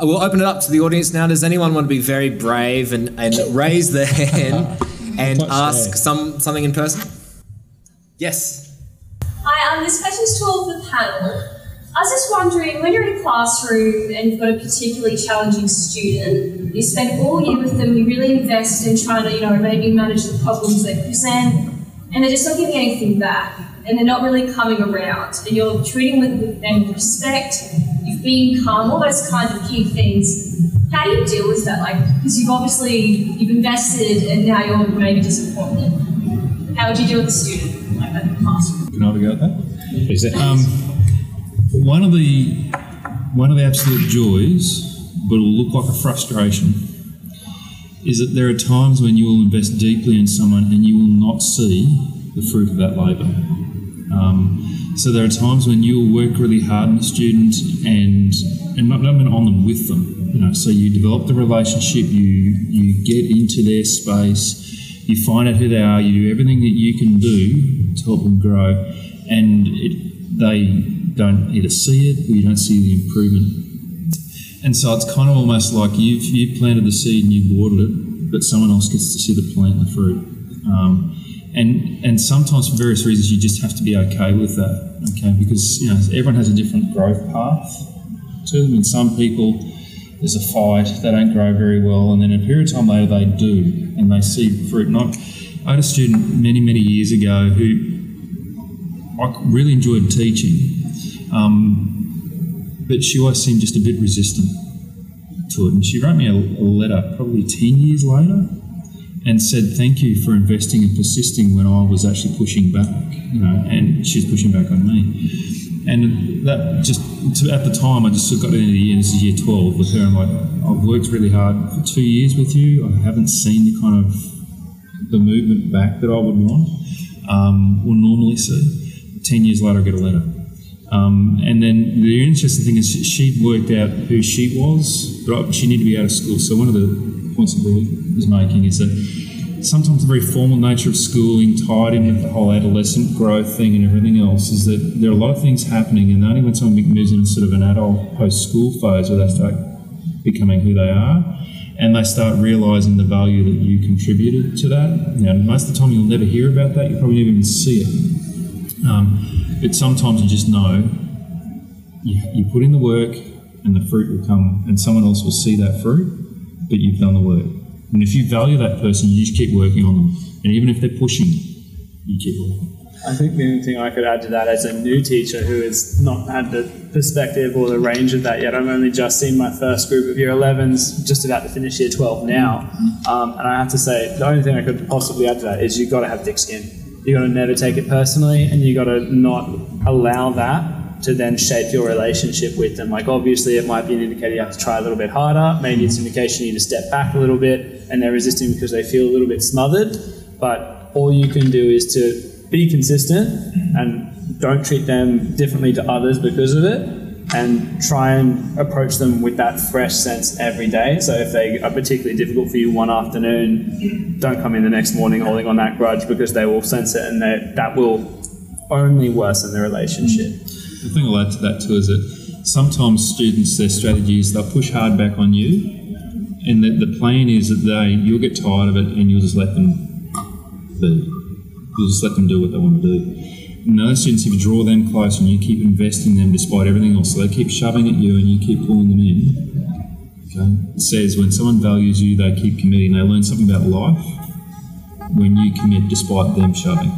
I will open it up to the audience now. Does anyone want to be very brave and, and raise their hand and Touch ask there. some something in person? Yes. Hi, um, this question's to all of the panel. I was just wondering, when you're in a classroom and you've got a particularly challenging student, you spend all year with them, you really invest in trying to, you know, maybe manage the problems they present, and they're just not giving anything back, and they're not really coming around, and you're treating with, with them with respect, you've been calm, all those kinds of key things. How do you deal with that? Like, because you've obviously, you've invested and now you're maybe disappointed. How would you deal with a student like that in the classroom? Can I have a go at that? Is it? Um, one of the one of the absolute joys, but it'll look like a frustration, is that there are times when you will invest deeply in someone and you will not see the fruit of that labour. Um, so there are times when you will work really hard on a student and and not, not on them with them. You know, so you develop the relationship, you you get into their space, you find out who they are, you do everything that you can do to help them grow, and it, they don't either see it or you don't see the improvement. And so it's kind of almost like you've you planted the seed and you've watered it, but someone else gets to see the plant and the fruit. Um, and and sometimes for various reasons you just have to be okay with that, okay? Because you know everyone has a different growth path to them, and some people there's a fight, they don't grow very well, and then a period of time later they do, and they see fruit. And I, I had a student many many years ago who I really enjoyed teaching, um, but she always seemed just a bit resistant to it. And she wrote me a, a letter probably 10 years later and said, Thank you for investing and persisting when I was actually pushing back, you know, and she's pushing back on me. And that just, to, at the time, I just got into the year, this is year 12 with her. I'm like, I've worked really hard for two years with you. I haven't seen the kind of the movement back that I would want um, or normally see. 10 years later, I get a letter. Um, and then the interesting thing is she- she'd worked out who she was, but she needed to be out of school. So one of the points that Billy was making is that sometimes the very formal nature of schooling tied in with the whole adolescent growth thing and everything else is that there are a lot of things happening and only when someone moves into sort of an adult post-school phase where they start becoming who they are and they start realising the value that you contributed to that. Now, most of the time you'll never hear about that, you'll probably never even see it. Um, but sometimes you just know you, you put in the work and the fruit will come, and someone else will see that fruit, but you've done the work. And if you value that person, you just keep working on them. And even if they're pushing, you keep working. I think the only thing I could add to that as a new teacher who has not had the perspective or the range of that yet, I'm only just seeing my first group of year 11s, just about to finish year 12 now. Um, and I have to say, the only thing I could possibly add to that is you've got to have thick skin. You've got to never take it personally, and you've got to not allow that to then shape your relationship with them. Like, obviously, it might be an indicator you have to try a little bit harder. Maybe it's an indication you need to step back a little bit, and they're resisting because they feel a little bit smothered. But all you can do is to be consistent and don't treat them differently to others because of it and try and approach them with that fresh sense every day. So if they are particularly difficult for you one afternoon, don't come in the next morning holding on that grudge because they will sense it and they- that will only worsen the relationship. The thing I'll add to that too is that sometimes students, their strategy is they'll push hard back on you, and that the plan is that they you'll get tired of it and you'll just let them be. You'll just let them do what they want to do. Other students, if you draw them close and you keep investing them despite everything else, so they keep shoving at you and you keep pulling them in. Okay, it says when someone values you, they keep committing. They learn something about life when you commit despite them shoving.